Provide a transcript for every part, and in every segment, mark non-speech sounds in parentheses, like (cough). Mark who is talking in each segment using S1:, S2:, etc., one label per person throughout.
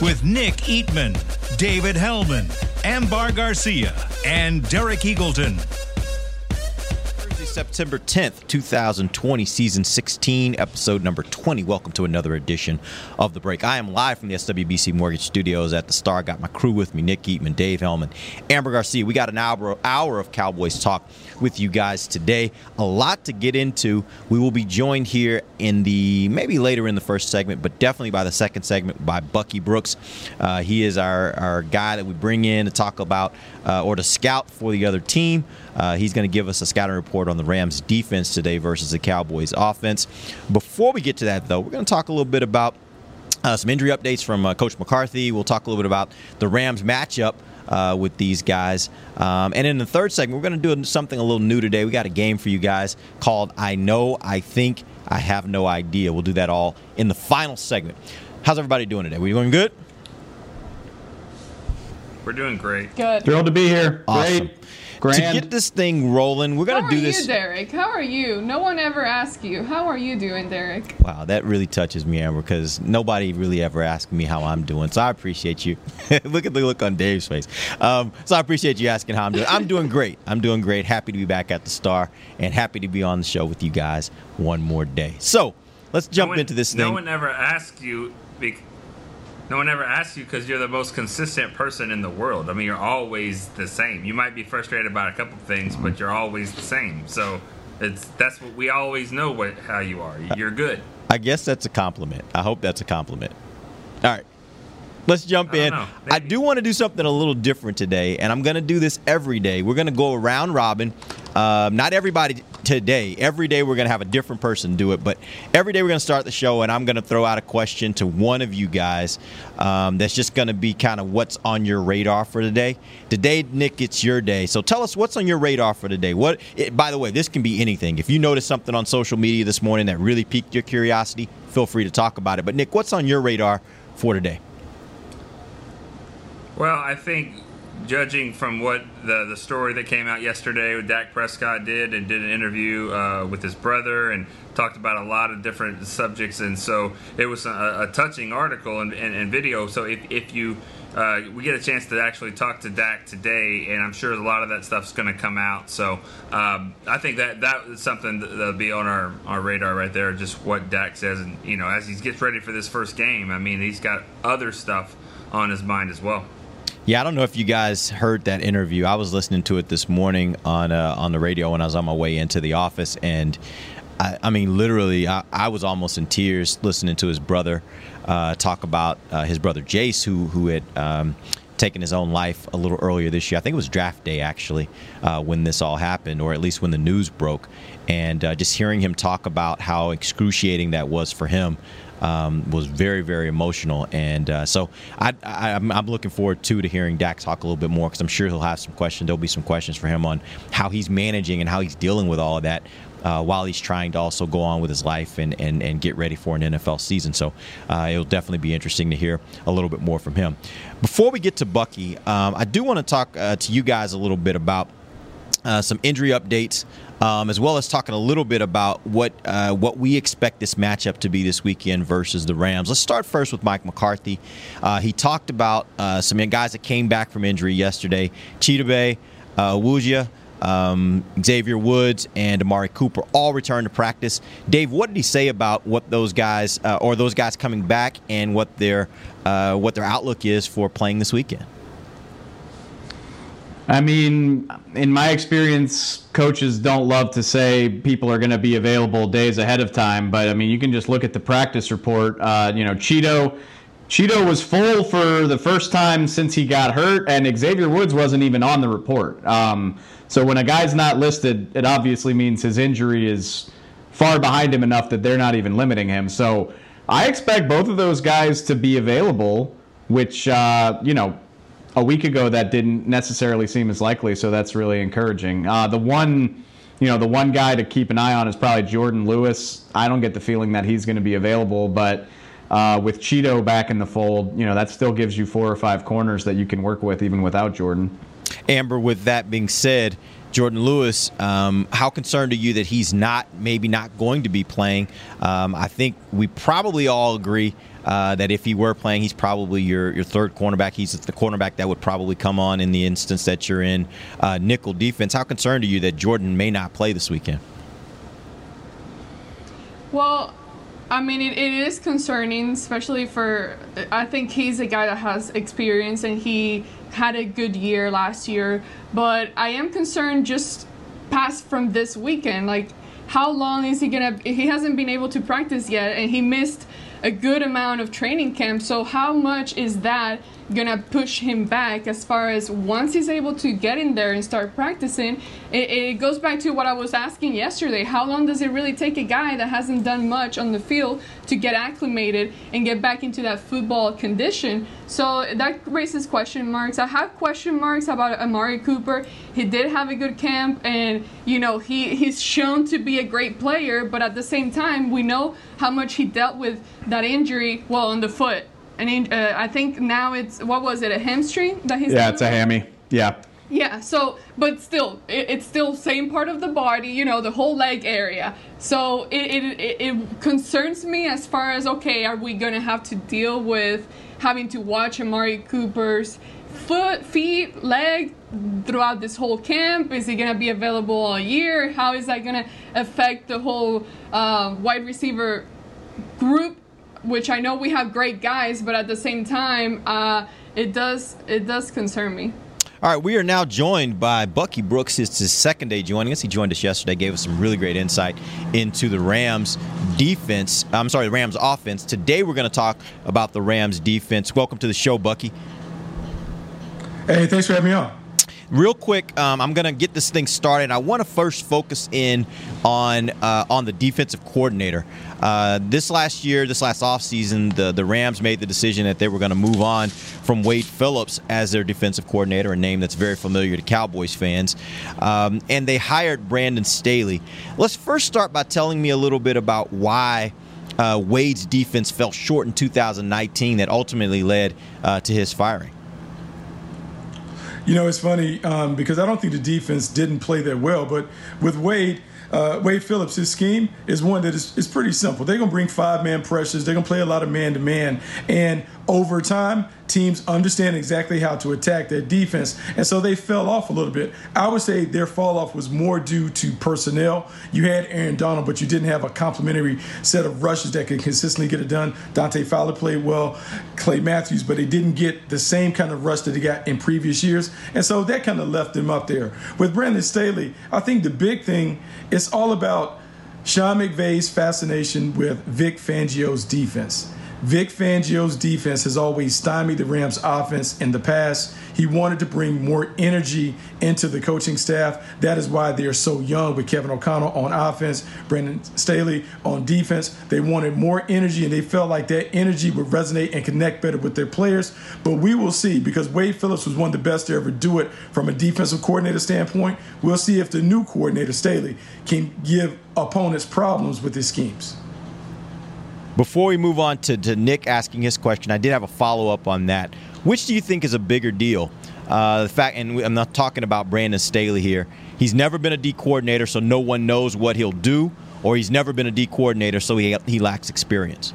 S1: With Nick Eatman, David Hellman, Amber Garcia, and Derek Eagleton.
S2: September 10th, 2020, season 16, episode number 20. Welcome to another edition of The Break. I am live from the SWBC Mortgage Studios at the Star. Got my crew with me Nick Eatman, Dave Hellman, Amber Garcia. We got an hour, hour of Cowboys talk with you guys today. A lot to get into. We will be joined here in the maybe later in the first segment, but definitely by the second segment by Bucky Brooks. Uh, he is our, our guy that we bring in to talk about uh, or to scout for the other team. Uh, he's going to give us a scouting report on the Rams defense today versus the Cowboys offense. Before we get to that, though, we're going to talk a little bit about uh, some injury updates from uh, Coach McCarthy. We'll talk a little bit about the Rams matchup. Uh, with these guys. Um, and in the third segment, we're going to do something a little new today. We got a game for you guys called I Know, I Think, I Have No Idea. We'll do that all in the final segment. How's everybody doing today? We doing good?
S3: We're doing great.
S4: Good.
S5: Thrilled to be here.
S2: Awesome.
S5: Great. Grand.
S2: To get this thing rolling, we're
S4: gonna
S2: do this.
S4: How are you, Derek? How are you? No one ever asked you. How are you doing, Derek?
S2: Wow, that really touches me, Amber, because nobody really ever asked me how I'm doing. So I appreciate you. (laughs) look at the look on Dave's face. Um, so I appreciate you asking how I'm doing. I'm doing great. I'm doing great. Happy to be back at the Star and happy to be on the show with you guys one more day. So let's jump
S3: no one,
S2: into this thing.
S3: No one ever asked you. bec- No one ever asked you because you're the most consistent person in the world. I mean, you're always the same. You might be frustrated about a couple things, but you're always the same. So it's that's what we always know what how you are. You're good.
S2: I guess that's a compliment. I hope that's a compliment. All right. Let's jump
S3: I
S2: in. I do want to do something a little different today, and I'm going to do this every day. We're going to go around robin. Um, not everybody today. Every day we're going to have a different person do it, but every day we're going to start the show, and I'm going to throw out a question to one of you guys um, that's just going to be kind of what's on your radar for today. Today, Nick, it's your day. So tell us what's on your radar for today. What? It, by the way, this can be anything. If you notice something on social media this morning that really piqued your curiosity, feel free to talk about it. But Nick, what's on your radar for today?
S3: Well, I think judging from what the the story that came out yesterday, with Dak Prescott did and did an interview uh, with his brother and talked about a lot of different subjects, and so it was a, a touching article and, and, and video. So if if you uh, we get a chance to actually talk to Dak today, and I'm sure a lot of that stuff's going to come out. So um, I think that that is something that- that'll be on our, our radar right there. Just what Dak says, and you know, as he gets ready for this first game, I mean, he's got other stuff on his mind as well.
S2: Yeah, I don't know if you guys heard that interview. I was listening to it this morning on uh, on the radio when I was on my way into the office, and I, I mean, literally, I, I was almost in tears listening to his brother uh, talk about uh, his brother Jace, who who had. Um, taken his own life a little earlier this year. I think it was draft day actually uh, when this all happened, or at least when the news broke. And uh, just hearing him talk about how excruciating that was for him um, was very, very emotional. And uh, so I, I'm looking forward too to hearing Dak talk a little bit more because I'm sure he'll have some questions. There'll be some questions for him on how he's managing and how he's dealing with all of that. Uh, while he's trying to also go on with his life and, and, and get ready for an NFL season. So uh, it'll definitely be interesting to hear a little bit more from him. Before we get to Bucky, um, I do want to talk uh, to you guys a little bit about uh, some injury updates, um, as well as talking a little bit about what uh, what we expect this matchup to be this weekend versus the Rams. Let's start first with Mike McCarthy. Uh, he talked about uh, some guys that came back from injury yesterday: Chido uh, Awuzie, um, Xavier Woods, and Amari Cooper all returned to practice. Dave, what did he say about what those guys uh, or those guys coming back and what their uh, what their outlook is for playing this weekend?
S5: I mean, in my experience, coaches don't love to say people are going to be available days ahead of time. But I mean, you can just look at the practice report. Uh, you know, Chido, Chido was full for the first time since he got hurt, and Xavier Woods wasn't even on the report. Um, so when a guy's not listed, it obviously means his injury is far behind him enough that they're not even limiting him. So I expect both of those guys to be available which uh, you know a week ago that didn't necessarily seem as likely. So that's really encouraging. Uh, the one. You know, the one guy to keep an eye on is probably Jordan Lewis. I don't get the feeling that he's going to be available, but uh, with Chido back in the fold, you know, that still gives you four or five corners that you can work with even without Jordan.
S2: Amber, with that being said, Jordan Lewis, um, how concerned are you that he's not, maybe not going to be playing? Um, I think we probably all agree uh, that if he were playing, he's probably your, your third cornerback. He's the cornerback that would probably come on in the instance that you're in uh, nickel defense. How concerned are you that Jordan may not play this weekend?
S4: Well, I mean, it, it is concerning, especially for. I think he's a guy that has experience and he had a good year last year. But I am concerned just past from this weekend. Like, how long is he gonna? He hasn't been able to practice yet, and he missed a good amount of training camp. So how much is that gonna push him back as far as once he's able to get in there and start practicing? It, it goes back to what I was asking yesterday. How long does it really take a guy that hasn't done much on the field to get acclimated and get back into that football condition? So that raises question marks. I have question marks about Amari Cooper. He did have a good camp, and you know he he's shown to be a great player. But at the same time, we know how much he dealt with that injury. Well, on the foot, and uh, I think now it's what was it a hamstring that he's.
S5: Yeah, it's a hammy. Yeah.
S4: Yeah, so, but still, it, it's still same part of the body, you know, the whole leg area. So it, it, it concerns me as far as, okay, are we going to have to deal with having to watch Amari Cooper's foot, feet, leg throughout this whole camp? Is he going to be available all year? How is that going to affect the whole uh, wide receiver group? Which I know we have great guys, but at the same time, uh, it does it does concern me.
S2: All right, we are now joined by Bucky Brooks. It's his second day joining us. He joined us yesterday, gave us some really great insight into the Rams defense. I'm sorry, the Rams offense. Today we're going to talk about the Rams defense. Welcome to the show, Bucky.
S6: Hey, thanks for having me on.
S2: Real quick, um, I'm going to get this thing started. I want to first focus in on uh, on the defensive coordinator. Uh, this last year, this last offseason, the, the Rams made the decision that they were going to move on from Wade Phillips as their defensive coordinator, a name that's very familiar to Cowboys fans. Um, and they hired Brandon Staley. Let's first start by telling me a little bit about why. Uh, Wade's defense fell short in 2019 that ultimately led uh, to his firing.
S6: You know, it's funny um, because I don't think the defense didn't play that well, but with Wade, uh, Wade Phillips, his scheme is one that is, is pretty simple. They're going to bring five man pressures. They're going to play a lot of man to man. And over time, teams understand exactly how to attack their defense. And so they fell off a little bit. I would say their fall off was more due to personnel. You had Aaron Donald, but you didn't have a complementary set of rushes that could consistently get it done. Dante Fowler played well, Clay Matthews, but they didn't get the same kind of rush that they got in previous years. And so that kind of left them up there. With Brandon Staley, I think the big thing is all about Sean McVay's fascination with Vic Fangio's defense. Vic Fangio's defense has always stymied the Rams' offense in the past. He wanted to bring more energy into the coaching staff. That is why they are so young with Kevin O'Connell on offense, Brandon Staley on defense. They wanted more energy, and they felt like that energy would resonate and connect better with their players. But we will see because Wade Phillips was one of the best to ever do it from a defensive coordinator standpoint. We'll see if the new coordinator, Staley, can give opponents problems with his schemes.
S2: Before we move on to, to Nick asking his question, I did have a follow up on that. Which do you think is a bigger deal? Uh, the fact, and I'm not talking about Brandon Staley here. He's never been a D coordinator, so no one knows what he'll do, or he's never been a D coordinator, so he, he lacks experience.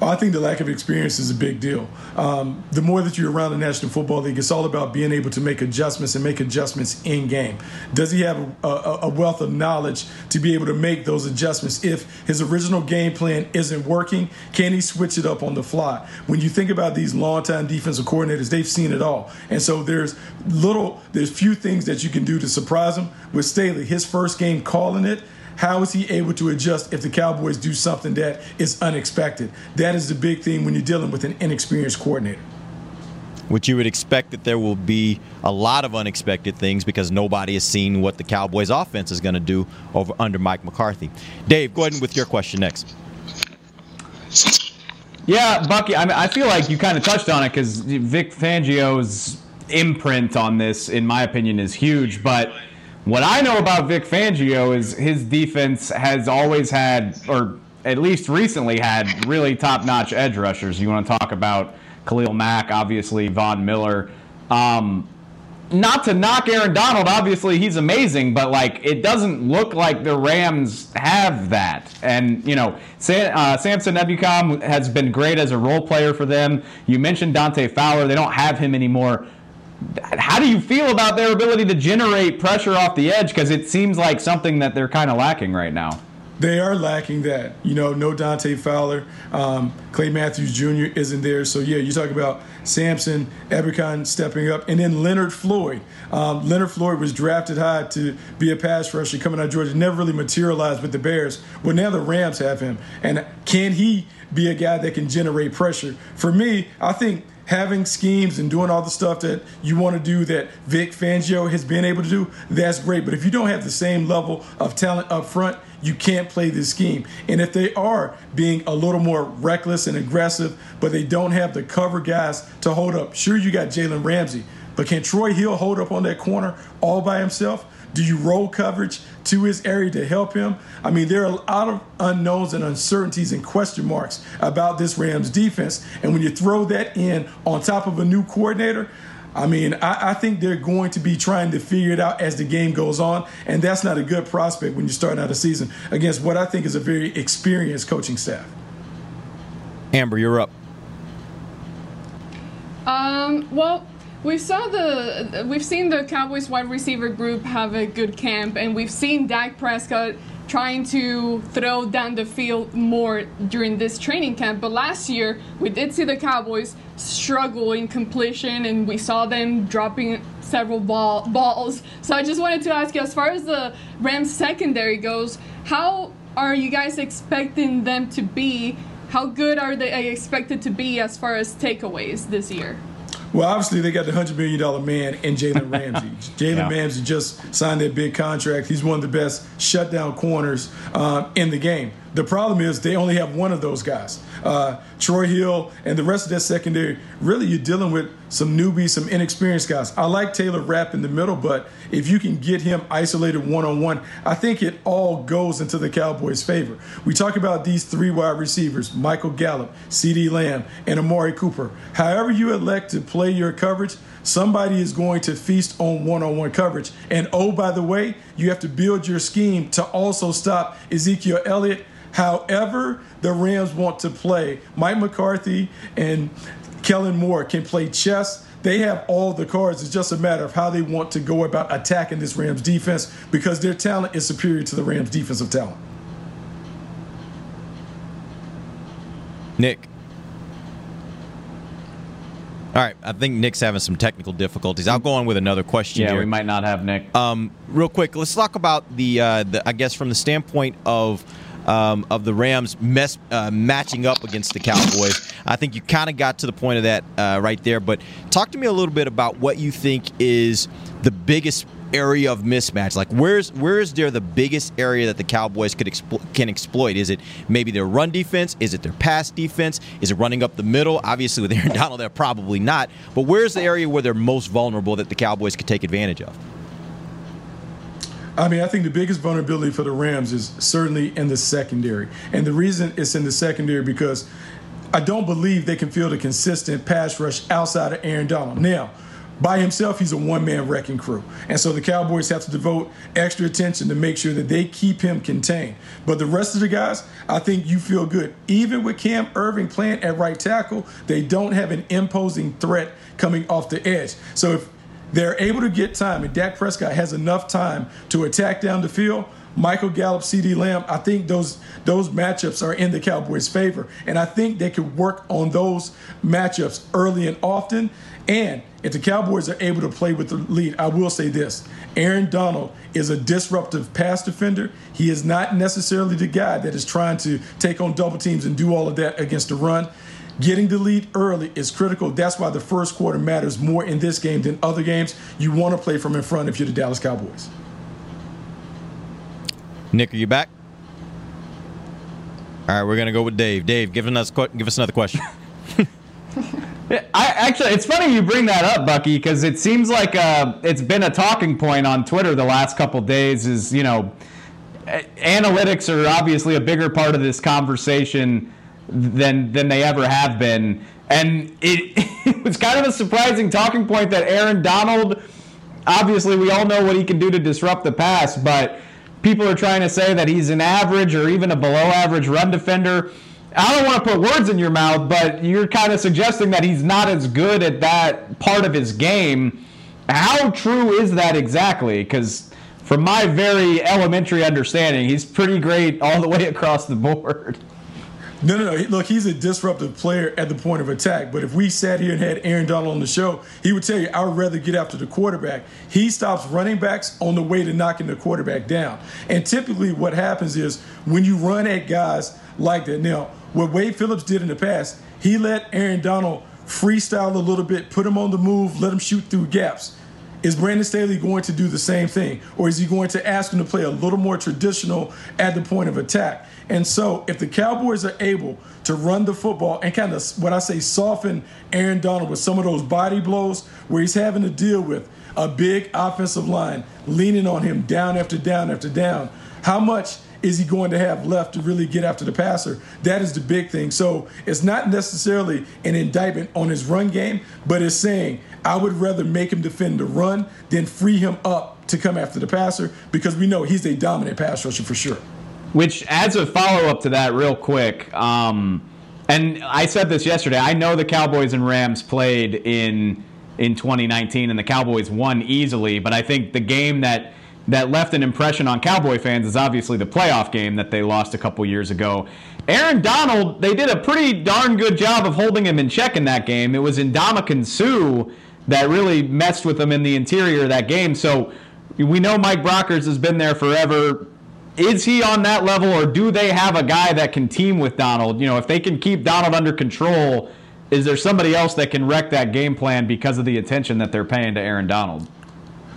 S6: I think the lack of experience is a big deal. Um, the more that you're around the National Football League, it's all about being able to make adjustments and make adjustments in game. Does he have a, a, a, wealth of knowledge to be able to make those adjustments? If his original game plan isn't working, can he switch it up on the fly? When you think about these longtime defensive coordinators, they've seen it all, and so there's little, there's few things that you can do to surprise them. With Staley, his first game calling it how is he able to adjust if the Cowboys do something that is unexpected? That is the big thing when you're dealing with an inexperienced coordinator.
S2: Which you would expect that there will be a lot of unexpected things because nobody has seen what the Cowboys offense is going to do over under Mike McCarthy. Dave, go ahead with your question next.
S5: Yeah, Bucky. I mean, I feel like you kind of touched on it because Vic Fangio's imprint on this, in my opinion, is huge. But what I know about Vic Fangio is his defense has always had, or at least recently had, really top-notch edge rushers. You want to talk about Khalil Mack, obviously Von Miller. Um, not to knock Aaron Donald, obviously he's amazing, but like it doesn't look like the Rams have that. And you know, Sam, uh, Samson Ebukam has been great as a role player for them. You mentioned Dante Fowler; they don't have him anymore. How do you feel about their ability to generate pressure off the edge? Because it seems like something that they're kind of lacking right now.
S6: They are lacking that. You know, no Dante Fowler. Um, Clay Matthews Jr. isn't there. So, yeah, you talk about Samson, Ebukam stepping up, and then Leonard Floyd. Um, Leonard Floyd was drafted high to be a pass rusher coming out of Georgia, never really materialized with the Bears. Well, now the Rams have him. And can he be a guy that can generate pressure? For me, I think – having schemes and doing all the stuff that you want to do that Vic Fangio has been able to do, that's great. But if you don't have the same level of talent up front, you can't play this scheme. And if they are being a little more reckless and aggressive, but they don't have the cover guys to hold up, sure, you got Jalen Ramsey, but can Troy Hill hold up on that corner all by himself? Do you roll coverage to his area to help him? I mean, there are a lot of unknowns and uncertainties and question marks about this Rams defense. And when you throw that in on top of a new coordinator, I mean, I, I, think they're going to be trying to figure it out as the game goes on, and that's not a good prospect when you're starting out a season against what I think is a very experienced coaching staff.
S2: Amber, you're up.
S4: Um, well, we saw the we've seen the Cowboys wide receiver group have a good camp, and we've seen Dak Prescott trying to throw down the field more during this training camp. But last year, we did see the Cowboys struggle in completion, and we saw them dropping several ball, balls. So I just wanted to ask you, as far as the Rams secondary goes, how are you guys expecting them to be? How good are they expected to be as far as takeaways this year?
S6: Well, obviously they got the hundred million dollar man in Jalen (laughs) Ramsey. Jalen yeah. Ramsey just signed that big contract. He's one of the best shutdown corners uh, in the game. The problem is they only have one of those guys. Uh, Troy Hill and the rest of that secondary, really, you're dealing with some newbies, some inexperienced guys. I like Taylor Rapp in the middle, but if you can get him isolated one on one, I think it all goes into the Cowboys' favor. We talk about these three wide receivers Michael Gallup, CeeDee Lamb, and Amari Cooper. However, you elect to play your coverage, somebody is going to feast on one on one coverage. And oh, by the way, you have to build your scheme to also stop Ezekiel Elliott However, the Rams want to play. Mike McCarthy and Kellen Moore can play chess. They have all the cards. It's just a matter of how they want to go about attacking this Rams defense because their talent is superior to the Rams defensive talent.
S2: Nick. All right, I think Nick's having some technical difficulties. I'll go on with another question.
S5: Yeah,
S2: here.
S5: we might not have Nick.
S2: Um, real quick, let's talk about the, uh, the I guess, from the standpoint of um, of the Rams mess, uh, matching up against the Cowboys. I think you kind of got to the point of that uh, right there. But talk to me a little bit about what you think is the biggest area of mismatch? Like, where's where is there the biggest area that the Cowboys could explo- can exploit? Is it maybe their run defense? Is it their pass defense? Is it running up the middle? Obviously, with Aaron (laughs) Donald, they're probably not. But where's the area where they're most vulnerable that the Cowboys could take advantage of?
S6: I mean, I think the biggest vulnerability for the Rams is certainly in the secondary. And the reason it's in the secondary because I don't believe they can field a consistent pass rush outside of Aaron Donald. Now, by himself, he's a one man wrecking crew. And so the Cowboys have to devote extra attention to make sure that they keep him contained. But the rest of the guys, I think you feel good. Even with Cam Erving playing at right tackle, they don't have an imposing threat coming off the edge. So if they're able to get time, and Dak Prescott has enough time to attack down the field. Michael Gallup, CeeDee Lamb, I think those those matchups are in the Cowboys' favor, and I think they could work on those matchups early and often. And if the Cowboys are able to play with the lead, I will say this: Aaron Donald is a disruptive pass defender. He is not necessarily the guy that is trying to take on double teams and do all of that against the run. Getting the lead early is critical. That's why the first quarter matters more in this game than other games. You want to play from in front if you're the Dallas Cowboys.
S2: Nick, are you back? All right, we're gonna go with Dave. Dave, give us give us another question. (laughs)
S5: I actually, it's funny you bring that up, Bucky, because it seems like uh, it's been a talking point on Twitter the last couple days. Is you know, analytics are obviously a bigger part of this conversation than than they ever have been, and it, (laughs) it was kind of a surprising talking point that Aaron Donald. Obviously, we all know what he can do to disrupt the pass, but people are trying to say that he's an average or even a below average run defender. I don't want to put words in your mouth, but you're kind of suggesting that he's not as good at that part of his game. How true is that exactly? Because from my very elementary understanding, he's pretty great all the way across the board. (laughs)
S6: No, no, no. Look, he's a disruptive player at the point of attack. But if we sat here and had Aaron Donald on the show, he would tell you, I would rather get after the quarterback. He stops running backs on the way to knocking the quarterback down. And typically, what happens is when you run at guys like that. Now, what Wade Phillips did in the past, he let Aaron Donald freestyle a little bit, put him on the move, let him shoot through gaps. Is Brandon Staley going to do the same thing? Or is he going to ask him to play a little more traditional at the point of attack? And so, if the Cowboys are able to run the football and kind of what I say soften Aaron Donald with some of those body blows where he's having to deal with a big offensive line leaning on him down after down after down, how much is he going to have left to really get after the passer? That is the big thing. So it's not necessarily an indictment on his run game, but it's saying I would rather make him defend the run than free him up to come after the passer because we know he's a dominant pass rusher for sure.
S5: Which adds a follow up to that, real quick. Um, and I said this yesterday. I know the Cowboys and Rams played in in 2019, and the Cowboys won easily. But I think the game that that left an impression on Cowboy fans is obviously the playoff game that they lost a couple years ago. Aaron Donald, they did a pretty darn good job of holding him in check in that game. It was in Ndamukong Suh that really messed with them in the interior of that game. So we know Mike Brockers has been there forever. Is he on that level, or do they have a guy that can team with Donald? You know, if they can keep Donald under control, is there somebody else that can wreck that game plan because of the attention that they're paying to Aaron Donald?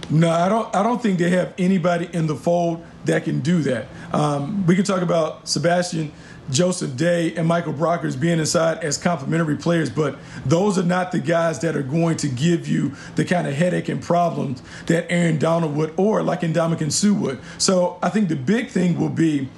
S6: No, I don't. I don't think they have anybody in the fold that can do that. Um, we can talk about Sebastian Joseph Day and Michael Brockers being inside as complementary players, but those are not the guys that are going to give you the kind of headache and problems that Aaron Donald would or like Ndamukong Suh would. So I think the big thing will be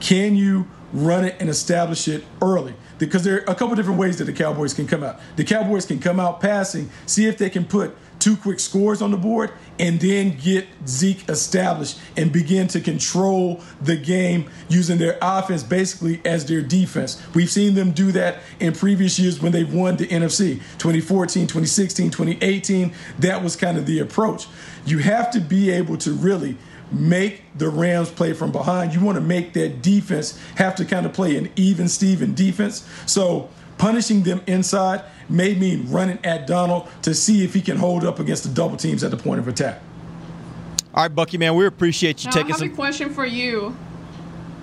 S6: can you run it and establish it early? Because there are a couple different ways that the Cowboys can come out. The Cowboys can come out passing, see if they can put two quick scores on the board, and then get Zeke established and begin to control the game using their offense basically as their defense. We've seen them do that in previous years when they've won the NFC 2014, 2016, 2018. That was kind of the approach. You have to be able to really make the Rams play from behind. You want to make that defense have to kind of play an even Steven defense. So punishing them inside may mean running at Donald to see if he can hold up against the double teams at the point of attack.
S2: All right, Bucky, man, we appreciate you
S4: now,
S2: taking
S4: I have
S2: some.
S4: a question for you.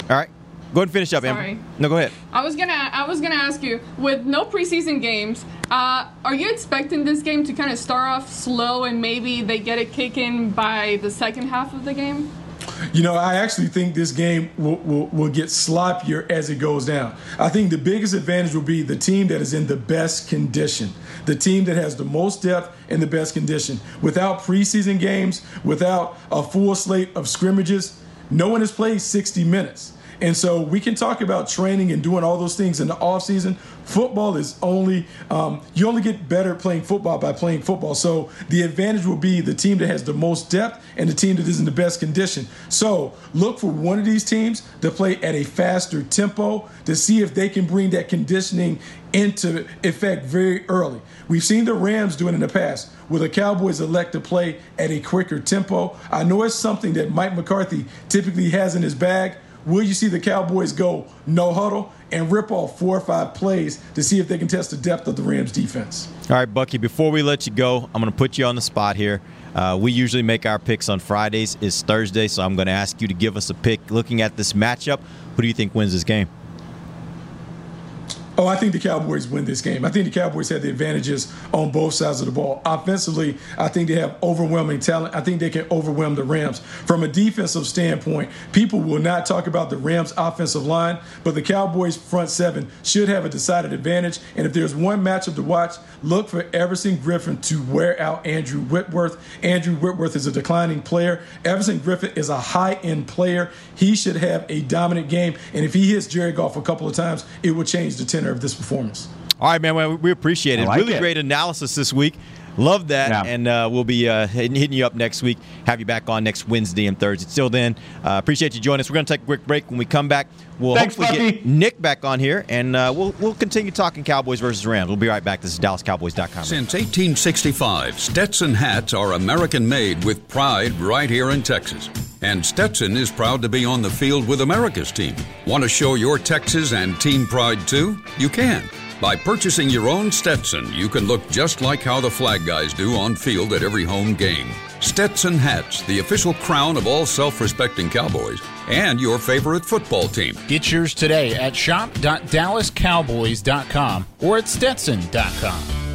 S2: All right, go ahead and finish up,
S4: Sorry.
S2: Amber. No, go ahead.
S4: I was gonna I was gonna ask you with no preseason games, uh, are you expecting this game to kind of start off slow and maybe they get it kicking by the second half of the game?
S6: You know, I actually think this game will, will, will, get sloppier as it goes down. I think the biggest advantage will be the team that is in the best condition, the team that has the most depth and the best condition. Without preseason games, without a full slate of scrimmages, no one has played 60 minutes. And so we can talk about training and doing all those things in the offseason. Football is only, um, you only get better playing football by playing football. So the advantage will be the team that has the most depth and the team that is in the best condition. So look for one of these teams to play at a faster tempo to see if they can bring that conditioning into effect very early. We've seen the Rams do it in the past where the Cowboys elect to play at a quicker tempo. I know it's something that Mike McCarthy typically has in his bag Will you see the Cowboys go no huddle and rip off four or five plays to see if they can test the depth of the Rams defense?
S2: All right, Bucky, before we let you go, I'm going to put you on the spot here. Uh, we usually make our picks on Fridays. It's Thursday, so I'm going to ask you to give us a pick. Looking at this matchup, who do you think wins this game?
S6: Oh, I think the Cowboys win this game. I think the Cowboys have the advantages on both sides of the ball. Offensively, I think they have overwhelming talent. I think they can overwhelm the Rams. From a defensive standpoint, people will not talk about the Rams' offensive line, but the Cowboys' front seven should have a decided advantage. And if there's one matchup to watch, look for Everson Griffen to wear out Andrew Whitworth. Andrew Whitworth is a declining player. Everson Griffen is a high end player. He should have a dominant game. And if he hits Jared Goff a couple of times, it will change the tenor of this performance.
S2: All right, man. We appreciate it.
S5: Like
S2: really
S5: it.
S2: great analysis this week. Love that.
S5: Yeah.
S2: And uh, we'll be uh, hitting, hitting you up next week. Have you back on next Wednesday and Thursday. Till then, uh, appreciate you joining us. We're going to take a quick break. When we come back, we'll
S5: Thanks,
S2: hopefully
S5: Bucky.
S2: get Nick back on here, and uh, we'll we'll continue talking Cowboys versus Rams. We'll be right back. This is DallasCowboys.com.
S7: Since 1865, Stetson hats are American made with pride right here in Texas. And Stetson is proud to be on the field with America's team. Want to show your Texas and team pride too? You can. By purchasing your own Stetson, you can look just like how the flag guys do on field at every home game. Stetson hats, the official crown of all self respecting Cowboys, and your favorite football team.
S8: Get yours today at shop.dallascowboys.com or at stetson.com.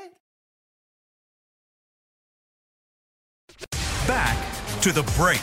S1: Back to the break.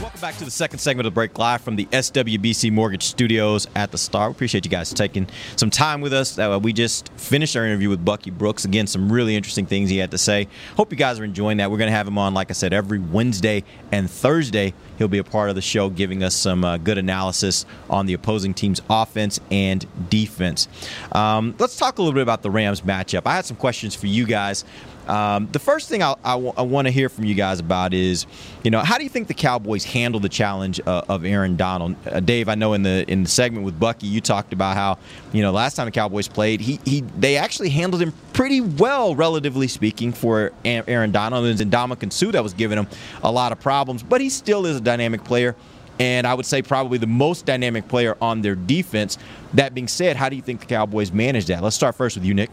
S2: Welcome back to the second segment of the break live from the SWBC Mortgage Studios at the Star. We appreciate you guys taking some time with us. Uh, we just finished our interview with Bucky Brooks. Again, some really interesting things he had to say. Hope you guys are enjoying that. We're going to have him on, like I said, every Wednesday and Thursday. He'll be a part of the show, giving us some uh, good analysis on the opposing team's offense and defense. Um, let's talk a little bit about the Rams matchup. I had some questions for you guys. Um, the first thing I, want to hear from you guys about is, you know, how do you think the Cowboys handle the challenge uh, of Aaron Donald? Uh, Dave, I know in the in the segment with Bucky, you talked about how, you know, last time the Cowboys played, he he they actually handled him pretty well, relatively speaking, for Aaron Donald and Ndamukong Suh that was giving him a lot of problems, but he still is a dynamic player. And I would say probably the most dynamic player on their defense. That being said, how do you think the Cowboys manage that? Let's start first with you, Nick.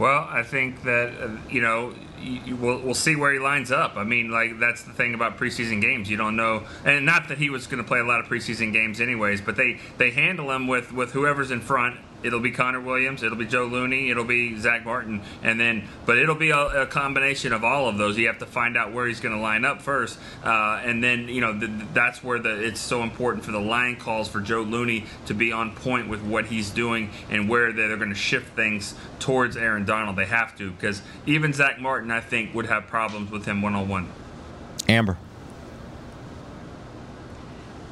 S3: Well, I think that uh, you know you, we'll we'll see where he lines up. I mean, like that's the thing about preseason games. You don't know, and not that he was going to play a lot of preseason games anyways. But they they handle him with with whoever's in front. It'll be Connor Williams. It'll be Joe Looney. It'll be Zack Martin, and then but it'll be a, a combination of all of those. You have to find out where he's going to line up first, uh, and then you know th- th- that's where the it's so important for the line calls for Joe Looney to be on point with what he's doing and where they're going to shift things towards Aaron Donald. They have to because even Zack Martin, I think, would have problems with him one on one.
S2: Amber.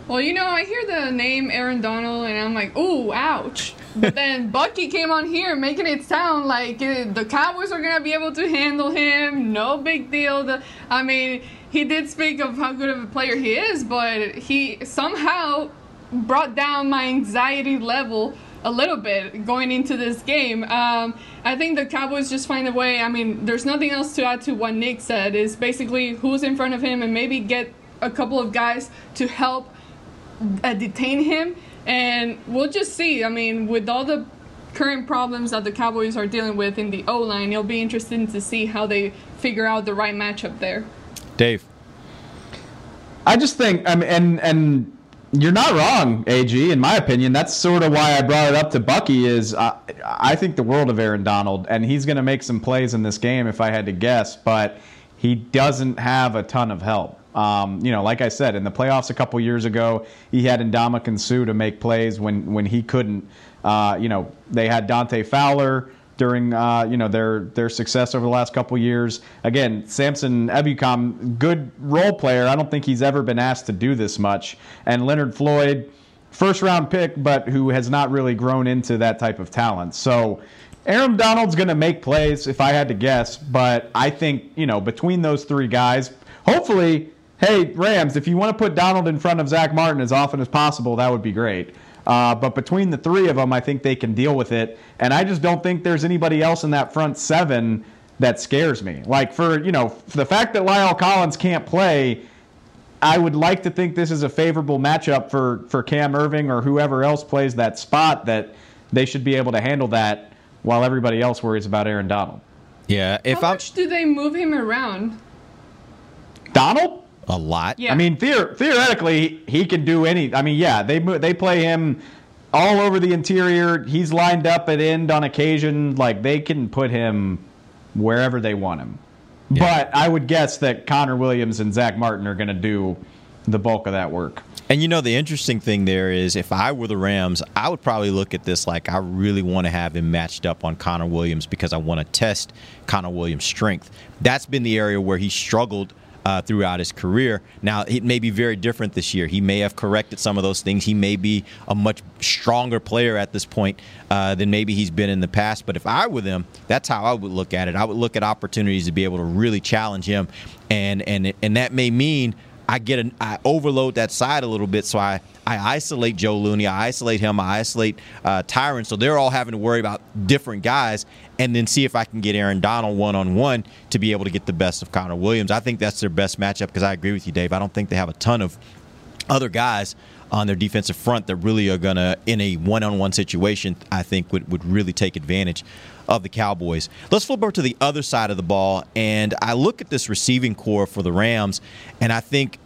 S4: Well, you know, I hear the name Aaron Donald and I'm like, ooh, ouch. (laughs) But then Bucky came on here making it sound like the Cowboys are going to be able to handle him. No big deal. The, I mean, he did speak of how good of a player he is, but he somehow brought down my anxiety level a little bit going into this game. Um, I think the Cowboys just find a way. I mean, there's nothing else to add to what Nick said. Is basically who's in front of him and maybe get a couple of guys to help uh, detain him, and we'll just see. I mean, with all the current problems that the Cowboys are dealing with in the O line, it'll be interesting to see how they figure out the right matchup there.
S2: Dave.
S5: I just think, I mean, and and you're not wrong, AG. In my opinion, that's sort of why I brought it up to Bucky. Is I, I think the world of Aaron Donald, and he's going to make some plays in this game if I had to guess, but he doesn't have a ton of help. Um, you know, like I said, in the playoffs a couple years ago, he had Ndamukong Suh to make plays when when he couldn't. Uh, you know, they had Dante Fowler during uh, you know their their success over the last couple years. Again, Samson Ebukam, good role player. I don't think he's ever been asked to do this much. And Leonard Floyd, first round pick, but who has not really grown into that type of talent. So. Aaron Donald's going to make plays if I had to guess, but I think, you know, between those three guys, hopefully, hey, Rams, if you want to put Donald in front of Zack Martin as often as possible, that would be great. Uh, but between the three of them, I think they can deal with it. And I just don't think there's anybody else in that front seven that scares me. Like for you know for the fact that La'el Collins can't play, I would like to think this is a favorable matchup for for Cam Erving or whoever else plays that spot that they should be able to handle that while everybody else worries about Aaron Donald.
S2: Yeah, if
S4: How
S2: I'm
S4: much do they move him around?
S5: Donald.
S2: A lot.
S4: Yeah.
S5: I mean, theor- theoretically, he can do any. I mean, yeah, they they play him all over the interior. He's lined up at end on occasion. Like they can put him wherever they want him. But I would guess that Connor Williams and Zack Martin are going to do the bulk of that work.
S2: And you know the interesting thing there is if I were the Rams, I would probably look at this like I really want to have him matched up on Connor Williams because I want to test Connor Williams' strength. That's been the area where he struggled uh, throughout his career. Now it may be very different this year. He may have corrected some of those things. He may be a much stronger player at this point uh, than maybe he's been in the past. But if I were them, that's how I would look at it. I would look at opportunities to be able to really challenge him, and and and that may mean I get an I overload that side a little bit, so I I isolate Joe Looney, I isolate him, I isolate uh, Tyron, so they're all having to worry about different guys, and then see if I can get Aaron Donald one on one to be able to get the best of Connor Williams. I think that's their best matchup because I agree with you, Dave. I don't think they have a ton of other guys on their defensive front that really are gonna in a one-on-one situation I think would, would really take advantage of the Cowboys. Let's flip over to the other side of the ball and I look at this receiving core for the Rams and I think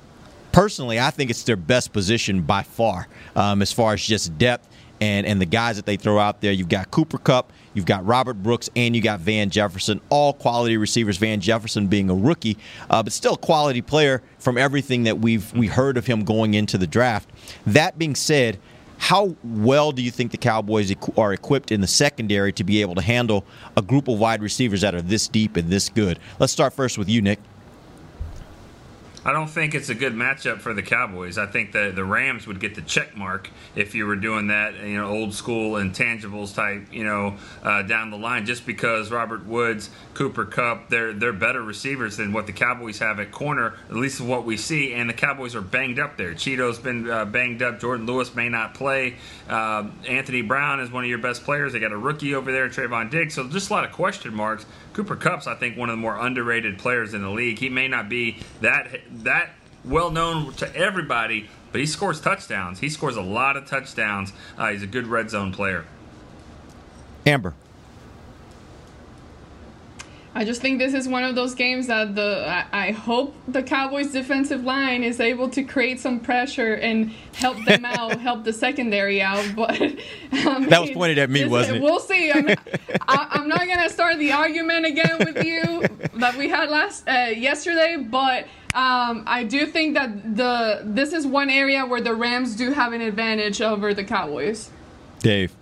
S2: personally I think it's their best position by far um, as far as just depth and and the guys that they throw out there. You've got Cooper Kupp, you've got Robert Brooks, and you got Van Jefferson. All quality receivers. Van Jefferson being a rookie, uh, but still a quality player from everything that we've we heard of him going into the draft. That being said. How well do you think the Cowboys are equipped in the secondary to be able to handle a group of wide receivers that are this deep and this good? Let's start first with you, Nick.
S3: I don't think it's a good matchup for the Cowboys. I think the the Rams would get the check mark if you were doing that, you know, old school intangibles type, you know, uh, down the line. Just because Robert Woods, Cooper Kupp, they're they're better receivers than what the Cowboys have at corner, at least what we see. And the Cowboys are banged up there. Chido's been uh, banged up. Jordan Lewis may not play. Uh, Anthony Brown is one of your best players. They got a rookie over there, Trevon Diggs. So just a lot of question marks. Cooper Kupp's, I think, one of the more underrated players in the league. He may not be that that well known to everybody, but he scores touchdowns. He scores a lot of touchdowns. Uh, he's a good red zone player.
S2: Amber.
S4: I just think this is one of those games that the I, I hope the Cowboys defensive line is able to create some pressure and help them (laughs) out, help the secondary out. But (laughs) I mean,
S2: That was pointed at me,
S4: this-
S2: wasn't it?
S4: We'll see. I mean, (laughs) I, I'm not gonna start the argument again with you that we had last uh, yesterday, but. Um, I do think that the this is one area where the Rams do have an advantage over the Cowboys.
S2: Dave.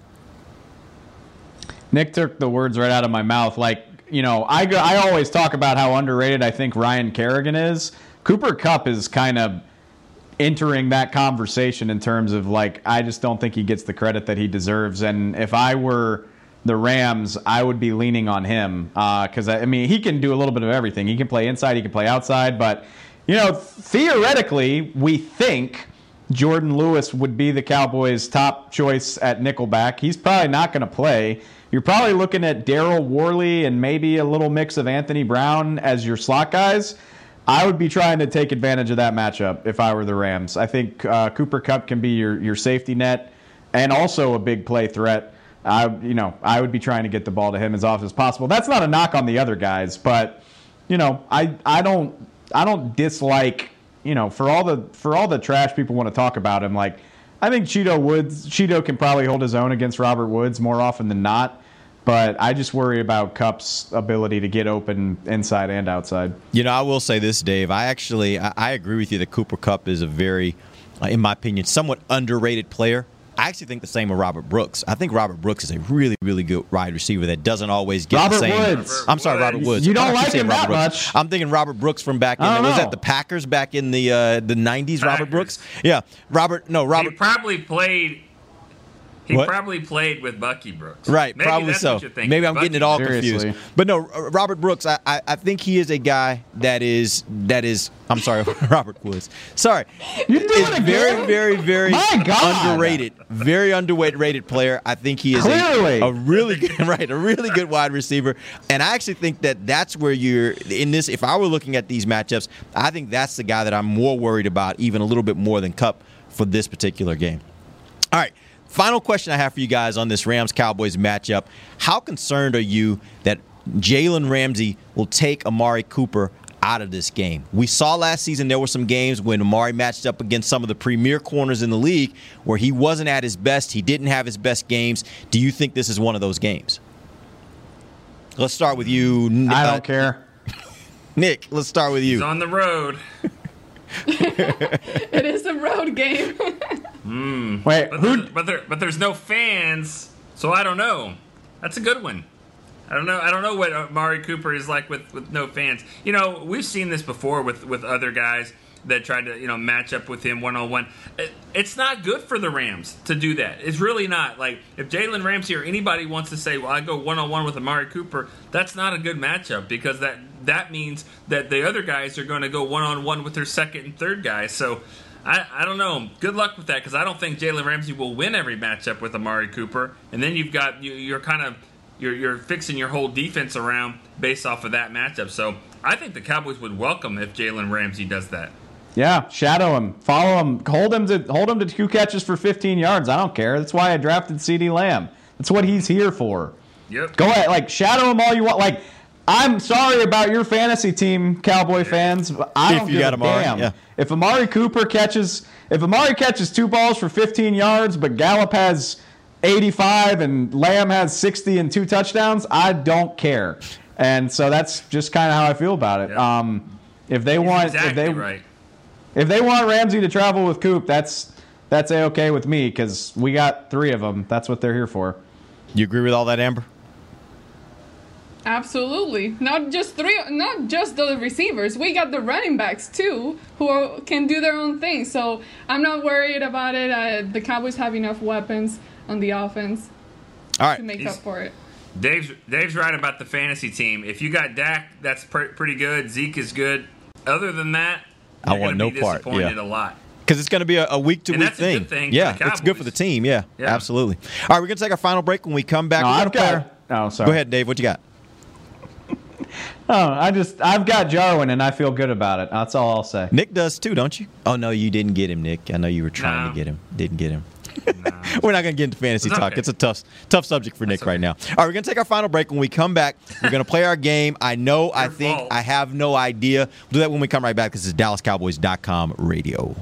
S5: Nick took the words right out of my mouth. Like, you know, I, I always talk about how underrated I think Ryan Kerrigan is. Cooper Kupp is kind of entering that conversation in terms of like, I just don't think he gets the credit that he deserves. And if I were the Rams, I would be leaning on him uh, because I, I mean, he can do a little bit of everything. He can play inside, he can play outside, but you know, theoretically, we think Jordan Lewis would be the Cowboys' top choice at nickelback. He's probably not going to play. You're probably looking at Daryl Worley and maybe a little mix of Anthony Brown as your slot guys. I would be trying to take advantage of that matchup if I were the Rams. I think uh, Cooper Kupp can be your, your safety net and also a big play threat. I you know I would be trying to get the ball to him as often as possible. That's not a knock on the other guys, but you know I I don't I don't dislike you know for all the for all the trash people want to talk about him. Like I think Chido Woods Chido can probably hold his own against Robert Woods more often than not. But I just worry about Kupp's ability to get open inside and outside.
S2: You know, I will say this, Dave. I actually I, I agree with you that Cooper Kupp is a very, in my opinion, somewhat underrated player. I actually think the same of Robert Brooks. I think Robert Brooks is a really, really good wide receiver that doesn't always get
S5: Robert
S2: the same.
S5: Woods.
S2: I'm sorry, Robert Woods.
S5: You don't like him
S2: Robert
S5: that
S2: Brooks.
S5: much.
S2: I'm thinking Robert Brooks from back in
S5: I don't
S2: was that the Packers back in the uh, the 90s. Robert Brooks. Yeah, Robert. No,
S3: He
S2: Robert.
S3: probably played. He
S2: What?
S3: probably played with Bucky Brooks.
S2: Right,
S3: Maybe
S2: probably
S3: that's
S2: so.
S3: What you're.
S2: Maybe I'm getting it all
S5: Seriously.
S2: confused. But no, Robert Brooks, I, I, I think he is a guy that is that is. I'm sorry, (laughs) Robert Woods. Sorry,
S5: You doing
S2: is
S5: it
S2: very,
S5: again?
S2: very, very
S5: My God.
S2: underrated, very underrated player. I think he is a,
S5: Clearly.
S2: a really (laughs) good, right, a really good wide receiver. And I actually think that that's where you're in this. If I were looking at these matchups, I think that's the guy that I'm more worried about, even a little bit more than Kupp for this particular game. All right. Final question I have for you guys on this Rams Cowboys matchup. How concerned are you that Jalen Ramsey will take Amari Cooper out of this game? We saw last season there were some games when Amari matched up against some of the premier corners in the league where he wasn't at his best. He didn't have his best games. Do you think this is one of those games? Let's start with you.
S5: I
S2: uh,
S5: don't care. (laughs)
S2: Nick, let's start with
S3: He's
S2: you.
S3: on the road. (laughs)
S4: It is a road game. (laughs) Hmm.
S5: Wait,
S3: But,
S5: who?
S3: there, but there, but there's no fans, so I don't know. That's a good one. I don't know. I don't know what uh, Amari Cooper is like with, with no fans. You know, we've seen this before with with other guys that tried to you know match up with him one on one. It's not good for the Rams to do that. It's really not. Like if Jalen Ramsey or anybody wants to say, "Well, I go one on one with Amari Cooper," that's not a good matchup because that that means that the other guys are going to go one on one with their second and third guys. So. I, I don't know. Good luck with that because I don't think Jalen Ramsey will win every matchup with Amari Cooper. And then you've got you, you're kind of you're, you're fixing your whole defense around based off of that matchup. So I think the Cowboys would welcome if Jalen Ramsey does that.
S5: Yeah, shadow him, follow him, hold him to hold him to two catches for 15 yards. I don't care. That's why I drafted CeeDee Lamb. That's what he's here for.
S3: Yep.
S5: Go ahead, like shadow him all you want. Like, I'm sorry about your fantasy team, Cowboy fans. But I
S2: If
S5: don't
S2: you
S5: give
S2: got
S5: a
S2: Amari,
S5: damn.
S2: yeah.
S5: If Amari Cooper catches, if Amari catches two balls for 15 yards, but Gallup has 85 and Lamb has 60 and two touchdowns, I don't care. And so that's just kind of how I feel about it. Um, if they want,
S3: exactly
S5: if they
S3: right.
S5: if they want Ramsey to travel with Coop, that's that's a okay with me because we got three of them. That's what they're here for.
S2: You agree with all that, Amber?
S4: Absolutely. Not just three, not just the receivers. We got the running backs too, who are, can do their own thing. So I'm not worried about it. Uh, the Cowboys have enough weapons on the offense
S2: All right.
S4: to make
S3: He's-
S4: up for it.
S3: Dave's Dave's right about the fantasy team. If you got Dak, that's pr- pretty good. Zeke is good. Other than that,
S2: I
S3: you're
S2: want
S3: gonna
S2: no
S3: be
S2: part,
S3: disappointed
S2: yeah.
S3: a lot.
S2: Because it's going to be a, a week to
S3: And
S2: week thing.
S3: thing
S2: yeah,
S3: the
S2: it's good for the team. Yeah,
S3: Yeah.
S2: absolutely. All right, we're going to take our final break. When we come back,
S5: No,
S2: we're
S5: I've
S2: gonna play
S5: got.
S2: our-
S5: Oh, sorry.
S2: Go ahead, Dave. What you got? (laughs)
S5: Oh, I just I've got Jarwin and I feel good about it. That's all I'll say.
S2: Nick does too, don't you? Oh no, you didn't get him, Nick. I know you were trying
S3: No.
S2: to get him. Didn't get him. (laughs) (laughs) we're not going to get into fantasy
S3: It's
S2: talk.
S3: okay.
S2: It's a tough, tough subject for Nick right now. All right, we're going to take our final break. When we come back, we're going to play our game. I know, I think,
S3: fault.
S2: I have no idea. We'll do that when we come right back. This is DallasCowboys.com radio.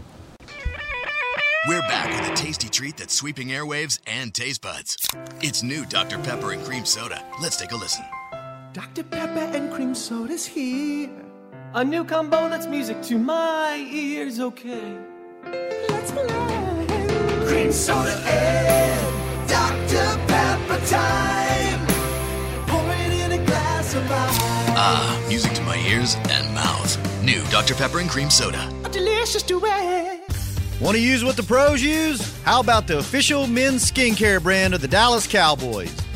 S9: We're back with a tasty treat that's sweeping airwaves and taste buds. It's new Dr. Pepper and Cream Soda. Let's take a listen.
S10: Dr. Pepper and cream soda's here. A new combo that's music to my ears, okay? Let's play. Cream soda and Dr. Pepper time. Pour it in a glass of ice.
S9: Ah, music to my ears and mouth. New Dr. Pepper and Cream Soda.
S10: A delicious duet.
S11: Want to use what the pros use? How about the official men's skincare brand of the Dallas Cowboys?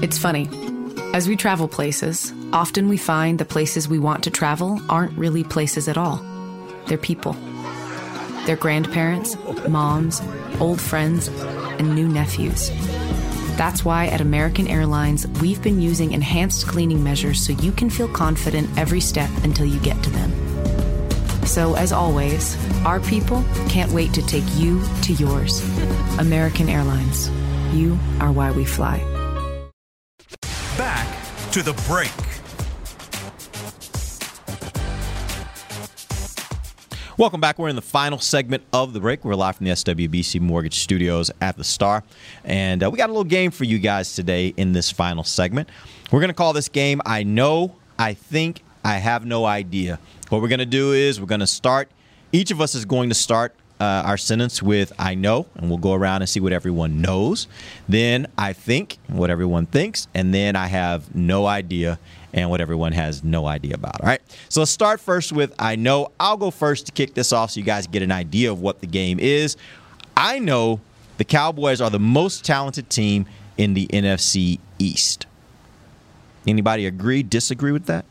S12: It's funny. As we travel places, often we find the places we want to travel aren't really places at all. They're people. They're grandparents, moms, old friends, and new nephews. That's why at American Airlines, we've been using enhanced cleaning measures so you can feel confident every step until you get to them. So, as always, our people can't wait to take you to yours. American Airlines. You are why we fly.
S1: Back to the break.
S2: Welcome back. We're in the final segment of the break. We're live from the SWBC Mortgage Studios at the Star. And uh, we got a little game for you guys today in this final segment. We're going to call this game I Know, I Think, I Have No Idea. What we're going to do is we're going to start, each of us is going to start uh, our sentence with I know, and we'll go around and see what everyone knows. Then I think, what everyone thinks, and then I have no idea, and what everyone has no idea about. All right. So let's start first with I know. I'll go first to kick this off so you guys get an idea of what the game is. I know the Cowboys are the most talented team in the NFC East. Anybody agree, disagree with that?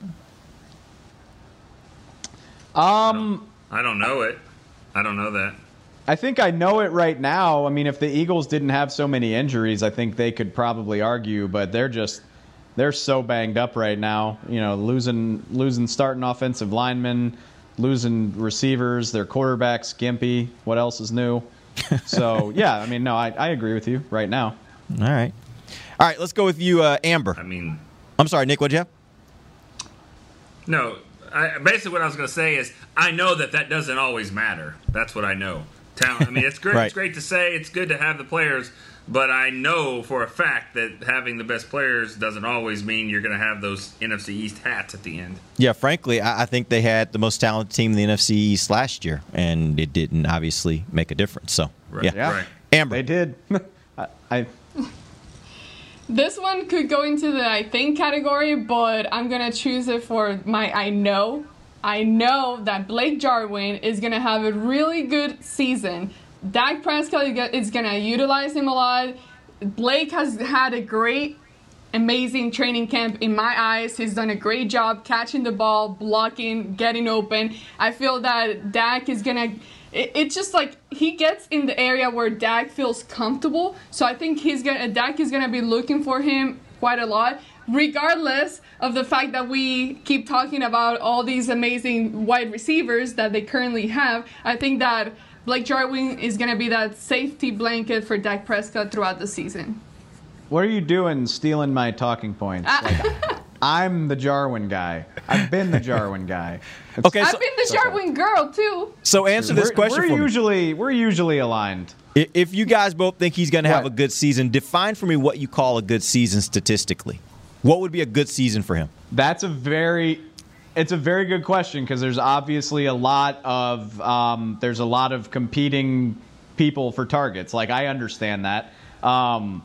S5: Um,
S3: I don't know it. I don't know that.
S5: I think I know it right now. I mean, if the Eagles didn't have so many injuries, I think they could probably argue, but they're just they're so banged up right now. You know, losing losing starting offensive linemen, losing receivers, their quarterback's gimpy. What else is new? (laughs) So yeah, I mean, no, I, I agree with you right now.
S2: All right, all right. Let's go with you, uh, Amber.
S3: I mean,
S2: I'm sorry, Nick. What'd you have?
S3: No, I, basically what I was going to say is I know that that doesn't always matter. That's what I know. Talent. I mean, it's great.
S2: Right.
S3: It's great to say. It's good to have the players, but I know for a fact that having the best players doesn't always mean you're going to have those NFC East hats at the end.
S2: Yeah, frankly, I, I think they had the most talented team in the NFC East last year, and it didn't obviously make a difference. So,
S3: Right.
S2: yeah.
S5: Yeah.
S3: Right.
S2: Amber.
S5: They did. (laughs) I, I
S4: This one could go into the I think category, but I'm gonna choose it for my I know. I know that Blake Jarwin is gonna have a really good season. Dak Prescott is gonna utilize him a lot. Blake has had a great, amazing training camp in my eyes. He's done a great job catching the ball, blocking, getting open. I feel that Dak is gonna. It- It's just like he gets in the area where Dak feels comfortable. So I think he's gonna Dak is gonna be looking for him quite a lot. Regardless of the fact that we keep talking about all these amazing wide receivers that they currently have, I think that Blake Jarwin is going to be that safety blanket for Dak Prescott throughout the season.
S5: what are you doing, stealing my talking points? (laughs) Like, I'm the Jarwin guy. I've been the Jarwin (laughs) guy. It's-
S2: Okay,
S4: I've
S2: so,
S4: been the Jarwin girl too.
S2: so answer this
S5: we're,
S2: question
S5: we're
S2: for me.
S5: usually we're usually aligned.
S2: If you guys both think he's going to have a good season, define for me what you call a good season statistically. What would be a good season for him?
S5: That's a very it's a very good question because there's obviously a lot of um, there's a lot of competing people for targets. Like I understand that. Um,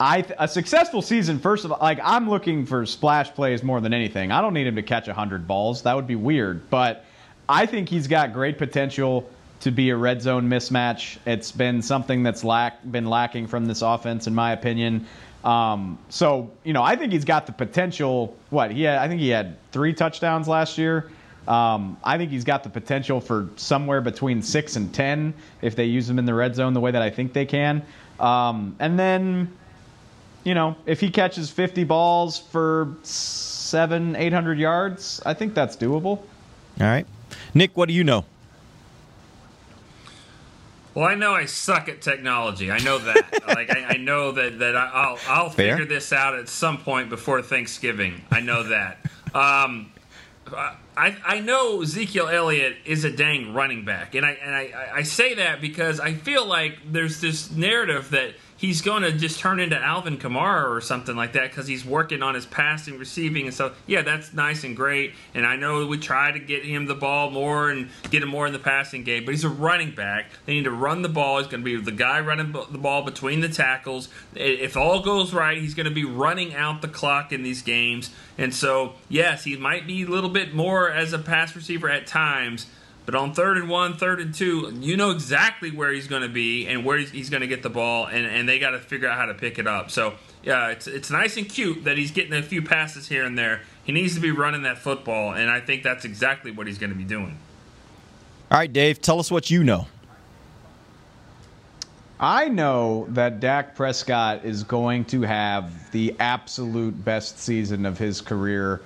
S5: I a successful season. First of all, like I'm looking for splash plays more than anything. I don't need him to catch hundred balls. That would be weird. But I think he's got great potential to be a red zone mismatch. It's been something that's lack been lacking from this offense, in my opinion. Um, so you know, I think he's got the potential. What he had, I think he had three touchdowns last year. Um, I think he's got the potential for somewhere between six and ten if they use him in the red zone the way that I think they can. Um, and then, you know, if he catches 50 balls for seven, eight hundred yards, I think that's doable.
S2: All right. Nick, what do you know?
S3: Well, I know I suck at technology. I know that. (laughs) like I, I, know that that I'll I'll Fair. figure this out at some point before Thanksgiving. I know that. Um, I, I know Ezekiel Elliott is a dang running back, and I and I, I say that because I feel like there's this narrative that he's going to just turn into Alvin Kamara or something like that because he's working on his passing, receiving, and so yeah, that's nice and great. And I know we try to get him the ball more and get him more in the passing game, but he's a running back. They need to run the ball. He's going to be the guy running the ball between the tackles. If all goes right, he's going to be running out the clock in these games. And so yes, he might be a little bit more as a pass receiver at times but on third and one, third and two, you know exactly where he's going to be and where he's, he's going to get the ball, and, and they got to figure out how to pick it up. So, yeah, it's, it's nice and cute that he's getting a few passes here and there. He needs to be running that football, and I think that's exactly what he's going to be doing.
S2: All right, Dave, tell us what you know.
S5: I know that Dak Prescott is going to have the absolute best season of his career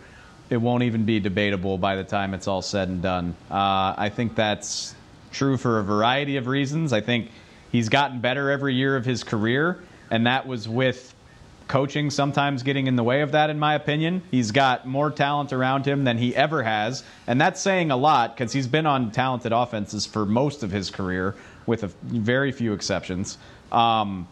S5: it won't even be debatable by the time it's all said and done. Uh, I think that's true for a variety of reasons. I think he's gotten better every year of his career, and that was with coaching sometimes getting in the way of that, in my opinion. He's got more talent around him than he ever has, and that's saying a lot because he's been on talented offenses for most of his career, with a, very few exceptions. Um,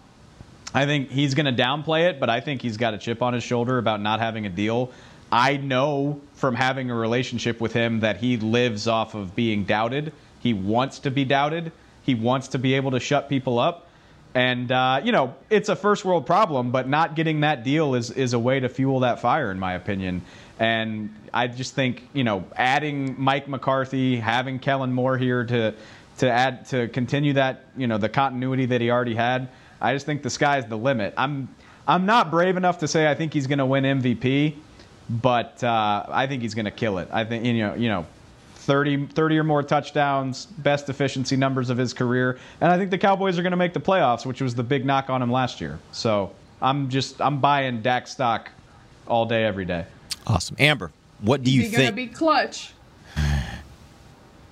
S5: I think he's going to downplay it, but I think he's got a chip on his shoulder about not having a deal I know from having a relationship with him that he lives off of being doubted. He wants to be doubted. He wants to be able to shut people up. And, uh, you know, it's a first world problem, but not getting that deal is, is a way to fuel that fire, in my opinion. And I just think, you know, adding Mike McCarthy, having Kellen Moore here to, to add, to continue that, you know, the continuity that he already had, I just think the sky's the limit. I'm, I'm not brave enough to say I think he's going to win MVP but uh, I think he's going to kill it. I think you know, you know, 30, 30 or more touchdowns, best efficiency numbers of his career, and I think the Cowboys are going to make the playoffs, which was the big knock on him last year. So I'm just I'm buying Dak stock all day, every day.
S2: Awesome, Amber. What do you
S4: think?
S2: He's going
S4: to be clutch